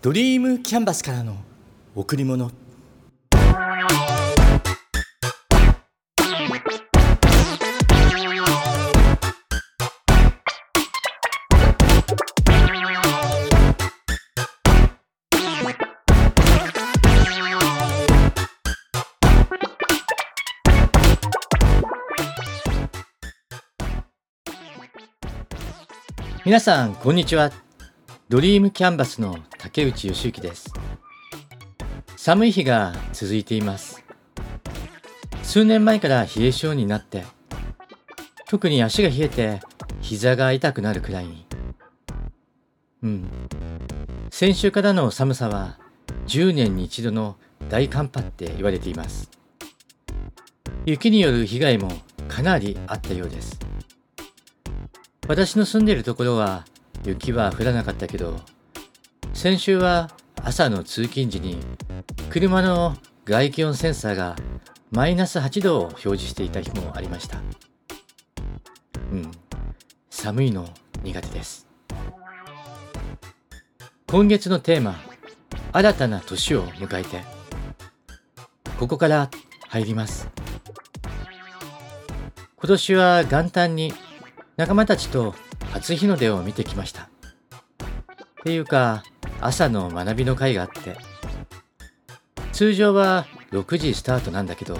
ドリームキャンバスからの贈り物。皆さんこんにちは。ドリームキャンバスの竹内義之です。寒い日が続いています。数年前から冷え性になって特に足が冷えて膝が痛くなるくらいに。うん。先週からの寒さは10年に一度の大寒波って言われています。雪による被害もかなりあったようです。私の住んでいるところは雪は降らなかったけど先週は朝の通勤時に車の外気温センサーがマイナス8度を表示していた日もありました。うん。寒いの苦手です。今月のテーマ新たな年を迎えてここから入ります。今年は元旦に仲間たちと初日の出を見てきました。ていうか、朝の学びの会があって、通常は6時スタートなんだけど、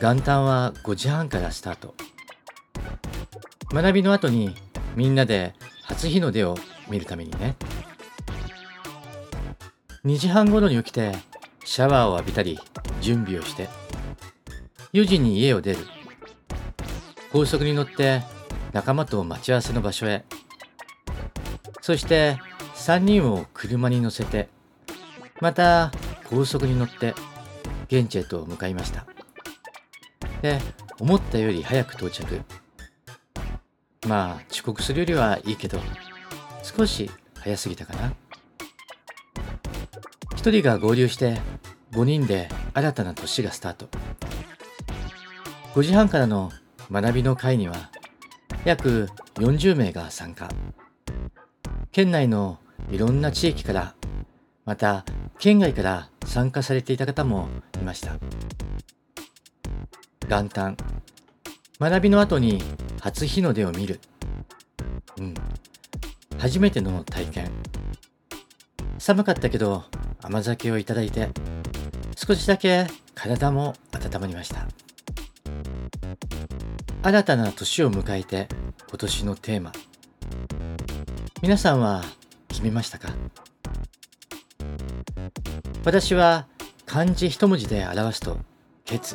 元旦は5時半からスタート。学びの後にみんなで初日の出を見るためにね。2時半頃に起きてシャワーを浴びたり準備をして4時に家を出る高速に乗って仲間と待ち合わせの場所へそして3人を車に乗せてまた高速に乗って現地へと向かいました。で思ったより早く到着。まあ遅刻するよりはいいけど少し早すぎたかな。1人が合流して5人で新たな年がスタート。5時半からの学びの会には約40名が参加。県内のいろんな地域からまた県外から参加されていた方もいました。元旦学びの後に初日の出を見る。うん。初めての体験。寒かったけど甘酒をいただいて少しだけ体も温まりました。新たな年を迎えて今年のテーマ。皆さんは決めましたか？私は漢字一文字で表すと決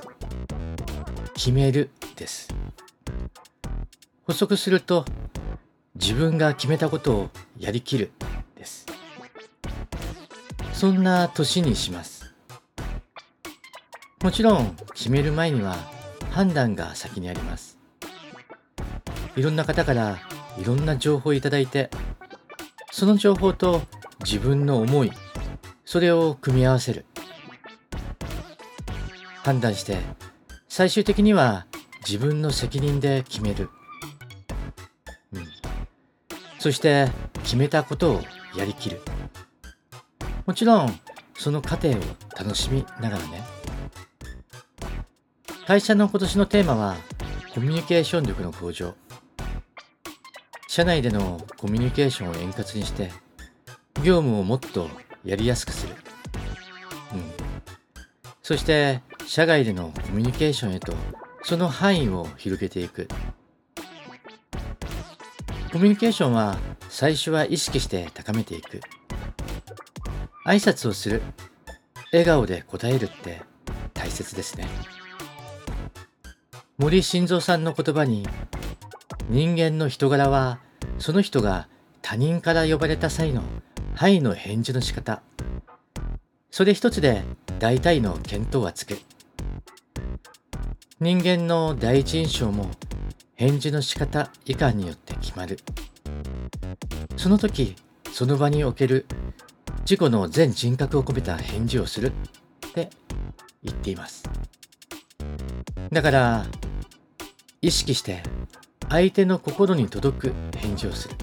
決めるです。補足すると自分が決めたことをやりきるです。そんな年にします。もちろん決める前には判断が先にあります。いろんな方からいろんな情報をいただいてその情報と自分の思いそれを組み合わせる。判断して最終的には自分の責任で決める、うん、そして決めたことをやりきる。もちろんその過程を楽しみながらね。会社の今年のテーマはコミュニケーション力の向上。社内でのコミュニケーションを円滑にして業務をもっとやりやすくする、うん、そして社外でのコミュニケーションへとその範囲を広げていく。コミュニケーションは最初は意識して高めていく。挨拶をする。笑顔で答えるって大切ですね。森晋三さんの言葉に人間の人柄はその人が他人から呼ばれた際の「はい」の返事の仕方。それ一つで大体の見当はつく。人間の第一印象も返事の仕方以下によって決まる。その時その場における自己の全人格を込めた返事をする。って言っています。だから意識して相手の心に届く返事をする。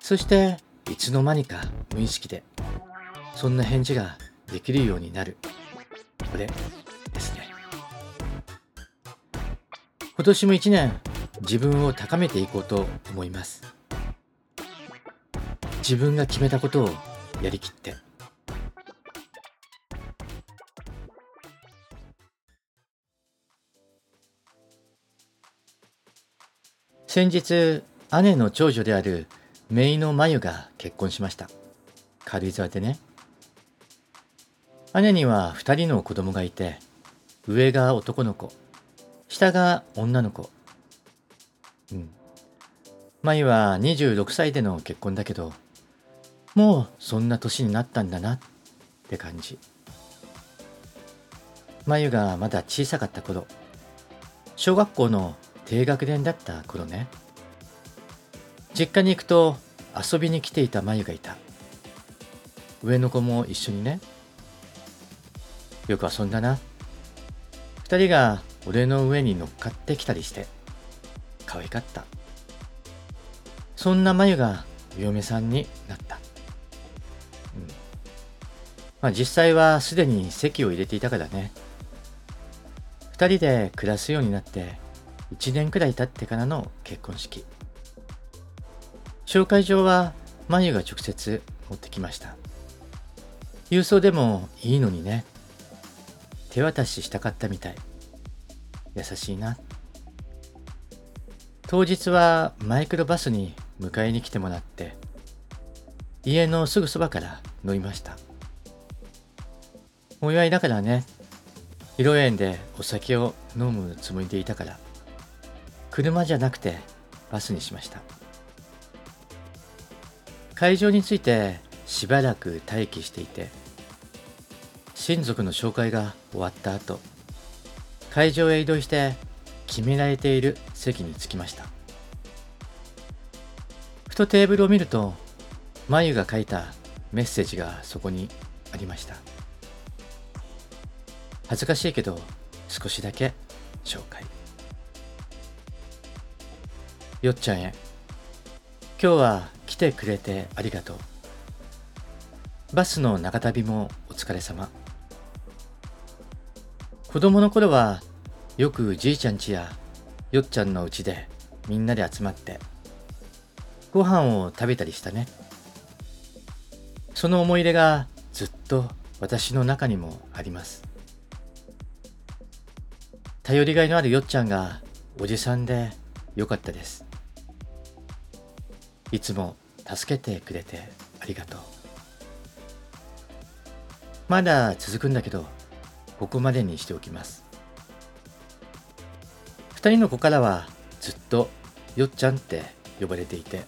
そしていつの間にか無意識でそんな返事ができるようになる。これですね。今年も一年自分を高めていこうと思います。自分が決めたことをやりきって先日姉の長女である姪の真由が結婚しました。軽井沢でね。姉には2人の子供がいて上が男の子。下が女の子。うん。真由は26歳での結婚だけどもうそんな年になったんだなって感じ。真由がまだ小さかった頃小学校の低学年だった頃ね。実家に行くと遊びに来ていたまゆがいた。上の子も一緒にね。よく遊んだな。二人が俺の上に乗っかってきたりして可愛かった。そんなまゆが嫁さんになった、うん。まあ、実際はすでに籍を入れていたからね。二人で暮らすようになって1年くらい経ってからの結婚式。紹介状はマユが直接持ってきました。郵送でもいいのにね。手渡ししたかったみたい。優しいな。当日はマイクロバスに迎えに来てもらって家のすぐそばから乗りました。お祝いだからね。披露宴でお酒を飲むつもりでいたから。車じゃなくてバスにしました。会場についてしばらく待機していて親族の紹介が終わった後会場へ移動して決められている席に着きました。ふとテーブルを見ると眉が書いたメッセージがそこにありました。恥ずかしいけど少しだけ紹介。よっちゃんへ。今日は来てくれてありがとう。バスの長旅もお疲れ様。子供の頃はよくじいちゃん家やよっちゃんの家でみんなで集まってご飯を食べたりしたね。その思い出がずっと私の中にもあります。頼りがいのあるよっちゃんがおじさんでよかったです。いつも助けてくれてありがとう。まだ続くんだけど、ここまでにしておきます。二人の子からはずっとよっちゃんって呼ばれていて、うん。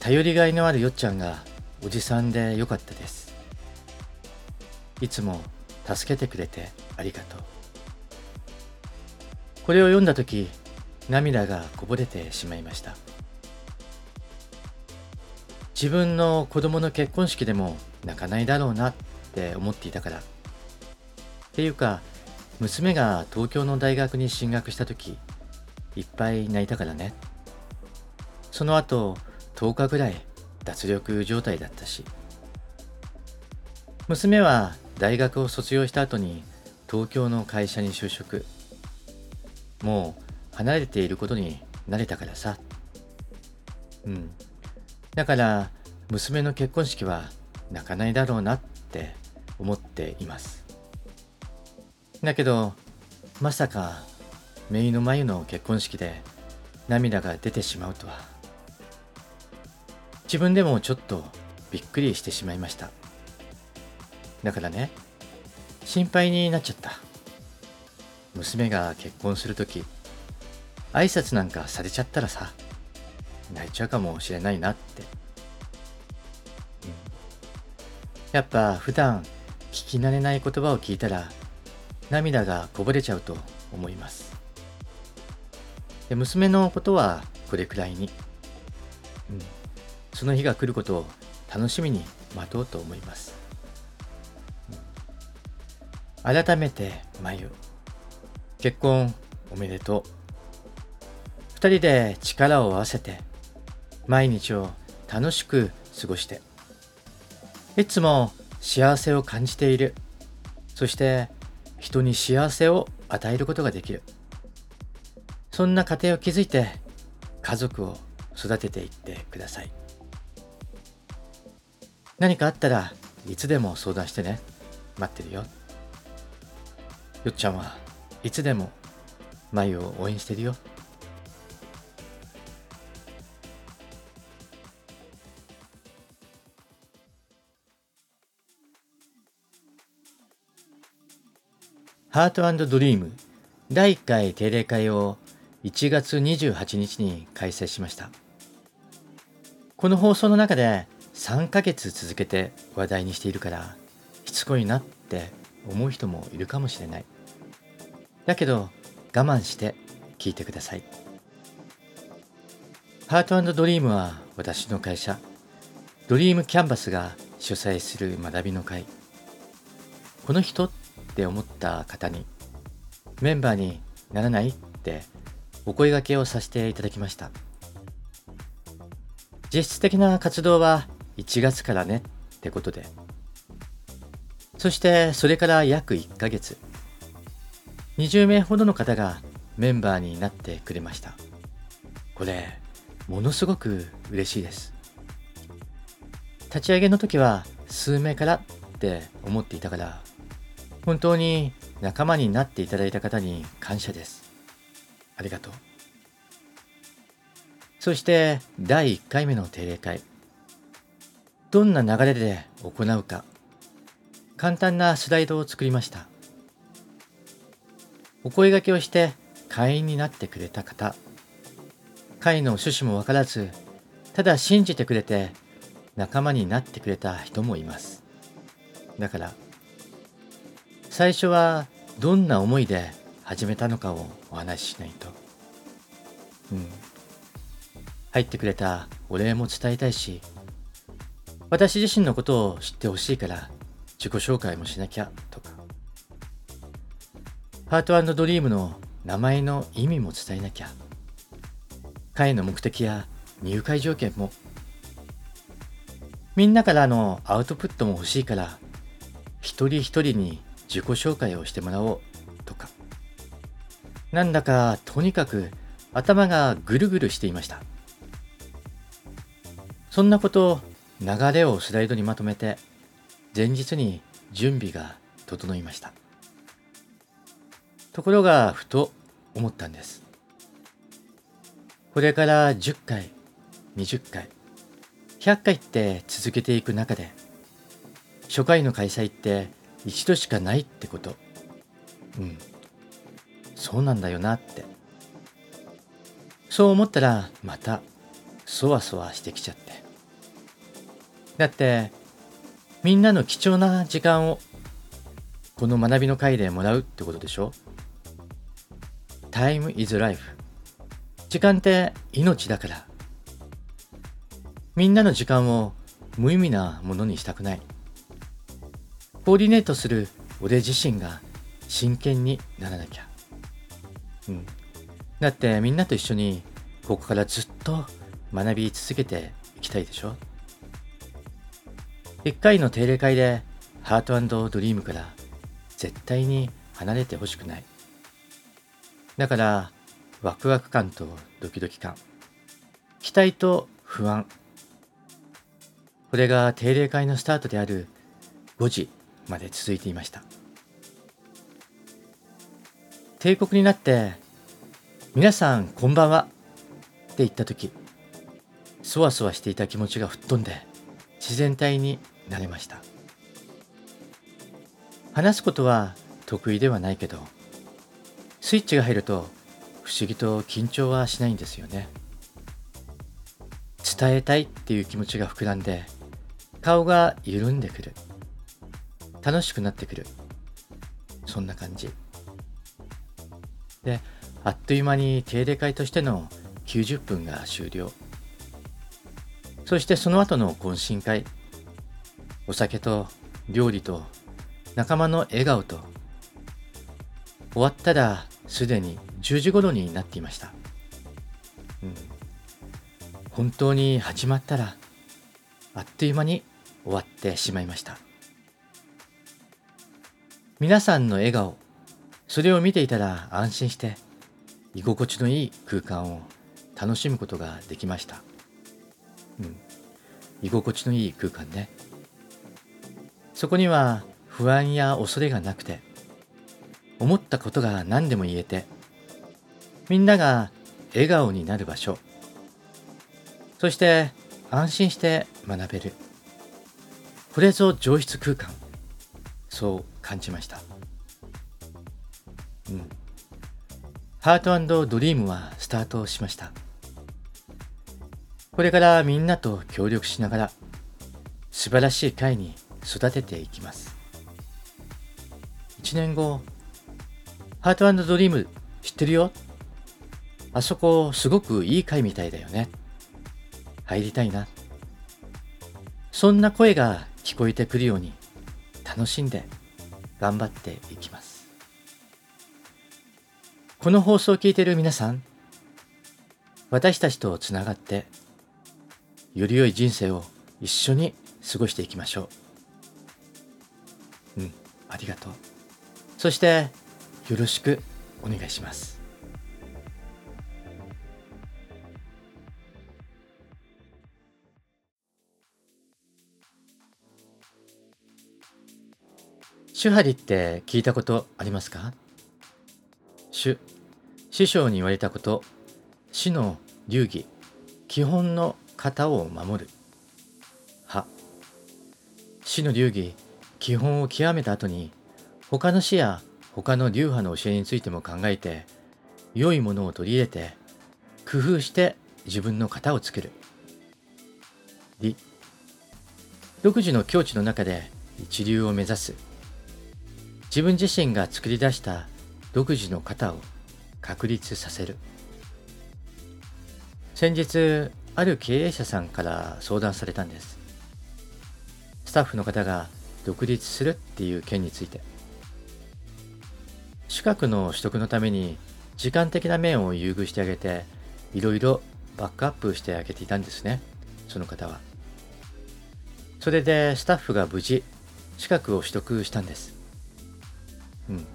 頼りがいのあるよっちゃんがおじさんでよかったです。いつも助けてくれてありがとう。これを読んだ時涙がこぼれてしまいました。自分の子供の結婚式でも泣かないだろうなって思っていたから。っていうか娘が東京の大学に進学した時いっぱい泣いたからね。その後10日ぐらい脱力状態だったし。娘は大学を卒業した後に東京の会社に就職。もう離れていることに慣れたからさ。うん。だから、娘の結婚式は泣かないだろうなって思っています。だけど、まさか、姪の眉の結婚式で涙が出てしまうとは。自分でもちょっとびっくりしてしまいました。だからね、心配になっちゃった。娘が結婚するとき、挨拶なんかされちゃったらさ泣いちゃうかもしれないなって、うん、やっぱ普段聞き慣れない言葉を聞いたら涙がこぼれちゃうと思います。で娘のことはこれくらいに、うん、その日が来ることを楽しみに待とうと思います、改めてまゆ結婚おめでとう。二人で力を合わせて毎日を楽しく過ごして。いつも幸せを感じている。そして人に幸せを与えることができる。そんな家庭を築いて家族を育てていってください。何かあったらいつでも相談してね。待ってるよ。よっちゃんはいつでも眉を応援してるよ。ハートドリーム第1回定例会を1月28日に開催しました。この放送の中で3ヶ月続けて話題にしているからしつこいなって思う人もいるかもしれない。だけど我慢して聞いてください。ハートドリームは私の会社ドリームキャンバスが主催する学びの会。この人ってって思った方にメンバーにならないってお声掛けをさせていただきました。実質的な活動は1月からねってことで。そしてそれから約1ヶ月。20名ほどの方がメンバーになってくれました。これものすごく嬉しいです。立ち上げの時は数名からって思っていたから本当に仲間になっていただいた方に感謝です。ありがとう。そして第1回目の定例会。どんな流れで行うか、簡単なスライドを作りました。お声掛けをして会員になってくれた方、会の趣旨もわからず、ただ信じてくれて仲間になってくれた人もいます。だから、最初はどんな思いで始めたのかをお話ししないと。うん。入ってくれたお礼も伝えたいし、私自身のことを知ってほしいから自己紹介もしなきゃとか。ハートドリームの名前の意味も伝えなきゃ。会の目的や入会条件も。みんなからのアウトプットも欲しいから、一人一人に自己紹介をしてもらおうとか。なんだかとにかく頭がぐるぐるしていました。そんなこと流れをスライドにまとめて前日に準備が整いました。ところがふと思ったんです。これから10回20回100回って続けていく中で初回の開催って一度しかないってこと。うん。そうなんだよなって。そう思ったらまたそわそわしてきちゃって。だってみんなの貴重な時間をこの学びの会でもらうってことでしょ？Time is life 時間って命だから。みんなの時間を無意味なものにしたくない。コーディネートする俺自身が真剣にならなきゃ。うん。だってみんなと一緒にここからずっと学び続けていきたいでしょ？一回の定例会でハートドリームから絶対に離れてほしくない。だからワクワク感とドキドキ感、期待と不安。これが定例会のスタートである5時まで続いていました。帝国になって「皆さんこんばんは」って言った時そわそわしていた気持ちが吹っ飛んで自然体になれました。話すことは得意ではないけどスイッチが入ると不思議と緊張はしないんですよね。伝えたいっていう気持ちが膨らんで顔が緩んでくる。楽しくなってくる。そんな感じ。であっという間に定例会としての90分が終了。そしてその後の懇親会。お酒と料理と仲間の笑顔と終わったらすでに10時頃になっていました、うん、本当に始まったらあっという間に終わってしまいました。皆さんの笑顔それを見ていたら安心して居心地のいい空間を楽しむことができました。うん。居心地のいい空間ね。そこには不安や恐れがなくて思ったことが何でも言えてみんなが笑顔になる場所。そして安心して学べる。これぞ上質空間。そう感じました。うん。ハートドリームはスタートしました。これからみんなと協力しながら素晴らしい会に育てていきます。1年後ハートドリーム知ってるよ？あそこすごくいい会みたいだよね。入りたいな。そんな声が聞こえてくるように楽しんで頑張っていきます。この放送を聞いている皆さん私たちとつながってより良い人生を一緒に過ごしていきましょう。うんありがとう。そしてよろしくお願いします。手張りって聞いたことありますか？主、師匠に言われたこと、死の流儀、基本の型を守る。は、死の流儀、基本を極めた後に、他の死や他の流派の教えについても考えて、良いものを取り入れて、工夫して自分の型を作る。理、独自の境地の中で一流を目指す。自分自身が作り出した独自の型を確立させる。先日ある経営者さんから相談されたんです。スタッフの方が独立するっていう件について。資格の取得のために時間的な面を優遇してあげていろいろバックアップしてあげていたんですね。その方は。それでスタッフが無事資格を取得したんです。うん。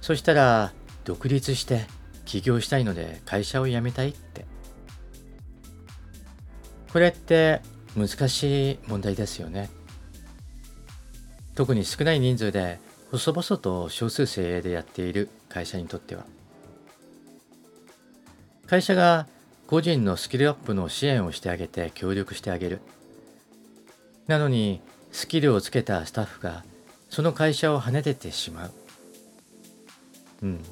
そしたら、独立して起業したいので会社を辞めたいって。これって難しい問題ですよね。特に少ない人数で細々と少数精鋭でやっている会社にとっては。会社が個人のスキルアップの支援をしてあげて協力してあげる。なのにスキルをつけたスタッフがその会社を跳ねてってしまう。うん。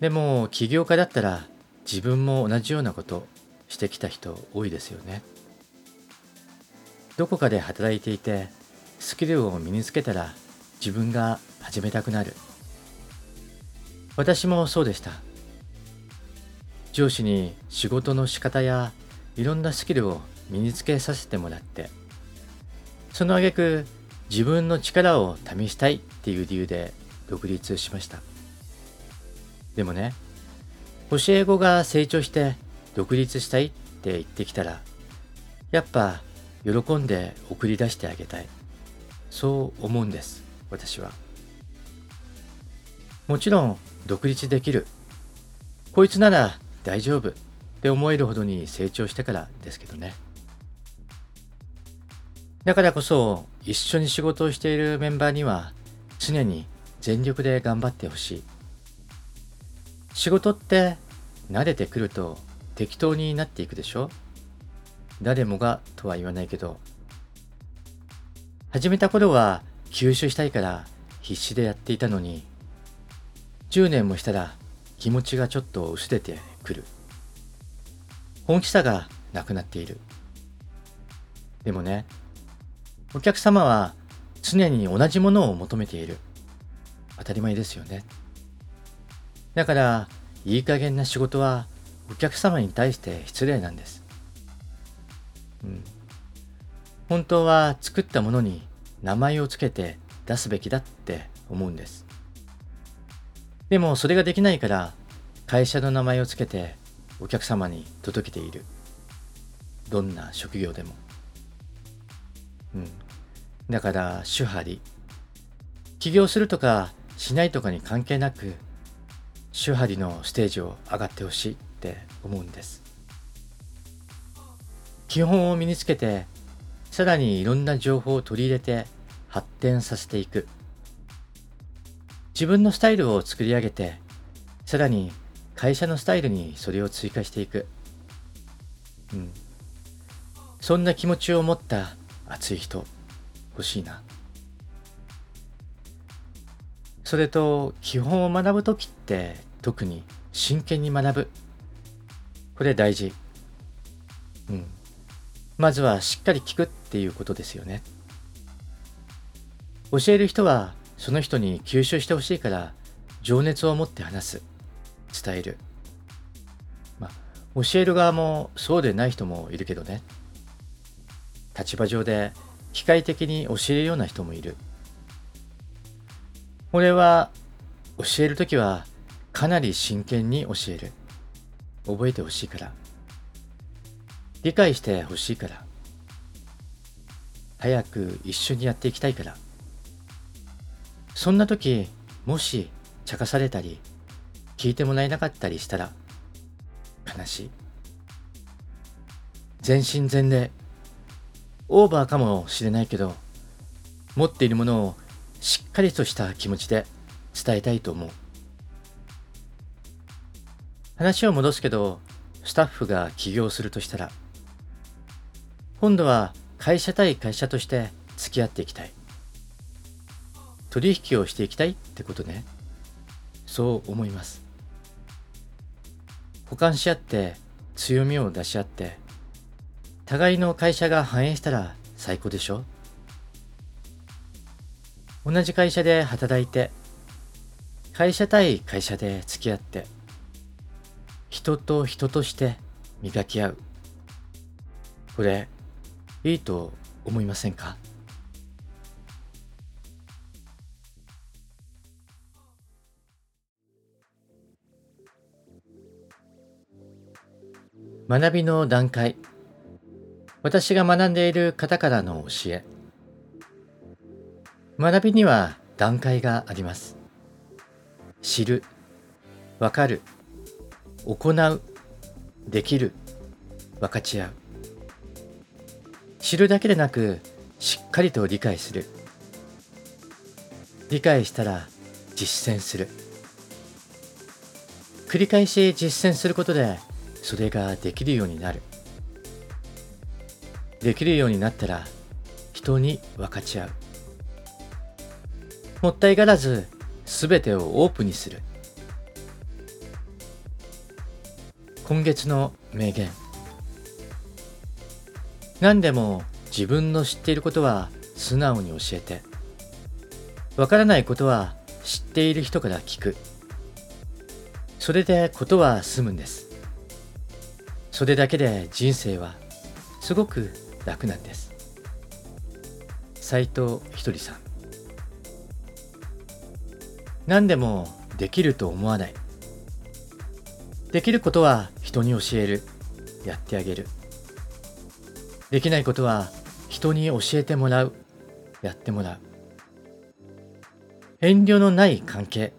でも起業家だったら自分も同じようなことしてきた人多いですよね。どこかで働いていてスキルを身につけたら自分が始めたくなる。私もそうでした。上司に仕事の仕方やいろんなスキルを身につけさせてもらってその挙句自分の力を試したいっていう理由で独立しました。でもね教え子が成長して独立したいって言ってきたらやっぱ喜んで送り出してあげたい。そう思うんです私は。もちろん独立できる。こいつなら大丈夫って思えるほどに成長してからですけどね。だからこそ一緒に仕事をしているメンバーには常に全力で頑張ってほしい。仕事って慣れてくると適当になっていくでしょ？誰もがとは言わないけど。始めた頃は吸収したいから必死でやっていたのに。10年もしたら気持ちがちょっと薄れてくる。本気さがなくなっている。でもねお客様は常に同じものを求めている。当たり前ですよね。だから、いい加減な仕事はお客様に対して失礼なんです。うん。本当は作ったものに名前をつけて出すべきだって思うんです。でもそれができないから会社の名前をつけてお客様に届けている。どんな職業でもうん。だから主張り起業するとかしないとかに関係なく主張りのステージを上がってほしいって思うんです。基本を身につけてさらにいろんな情報を取り入れて発展させていく。自分のスタイルを作り上げてさらに会社のスタイルにそれを追加していく。うん。そんな気持ちを持った熱い人欲しいな。それと基本を学ぶ時って特に真剣に学ぶ。これ大事。うん。まずはしっかり聞くっていうことですよね。教える人はその人に吸収してほしいから情熱を持って話す。伝える。まあ教える側もそうでない人もいるけどね。立場上で機械的に教えるような人もいる。俺は教えるときはかなり真剣に教える。覚えてほしいから。理解してほしいから。早く一緒にやっていきたいから。そんな時もし茶化されたり聞いてもらえなかったりしたら悲しい。全身全霊。オーバーかもしれないけど持っているものをしっかりとした気持ちで伝えたいと思う。話を戻すけどスタッフが起業するとしたら今度は会社対会社として付き合っていきたい。取引をしていきたいってことね。そう思います。補完し合って強みを出し合って互いの会社が反映したら最高でしょ？同じ会社で働いて会社対会社で付き合って人と人として磨き合う。これいいと思いませんか？学びの段階。私が学んでいる方からの教え。学びには段階があります。知るわかる行うできる分かち合う。知るだけでなくしっかりと理解する。理解したら実践する。繰り返し実践することでそれができるようになる。できるようになったら人に分かち合う。もったいがらず全てをオープンにする。今月の名言。何でも自分の知っていることは素直に教えて。わからないことは知っている人から聞く。それでことは済むんです。それだけで人生はすごく楽なんです。斉藤ひとりさん。何でもできると思わない。できることは人に教える。やってあげる。できないことは人に教えてもらう。やってもらう。遠慮のない関係。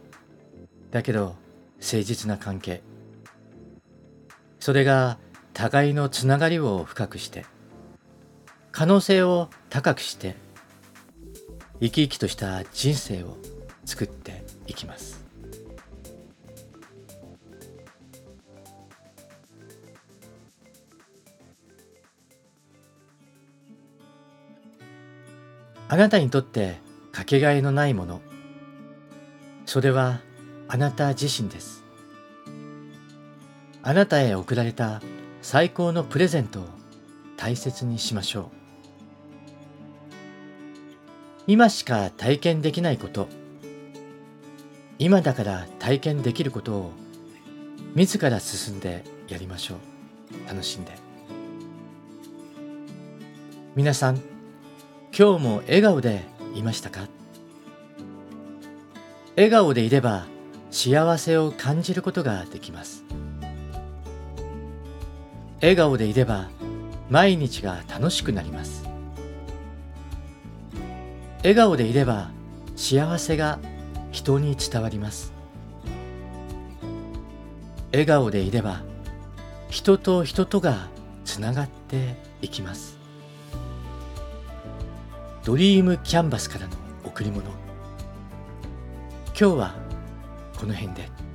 だけど誠実な関係。それが互いのつながりを深くして。可能性を高くして生き生きとした人生を作っていきます。あなたにとってかけがえのないもの。それはあなた自身です。あなたへ贈られた最高のプレゼントを大切にしましょう。今しか体験できないこと。今だから体験できることを自ら進んでやりましょう。楽しんで。皆さん今日も笑顔でいましたか？笑顔でいれば幸せを感じることができます。笑顔でいれば毎日が楽しくなります。笑顔でいれば幸せが人に伝わります。笑顔でいれば人と人とがつながっていきます。ドリームキャンバスからの贈り物。今日はこの辺で。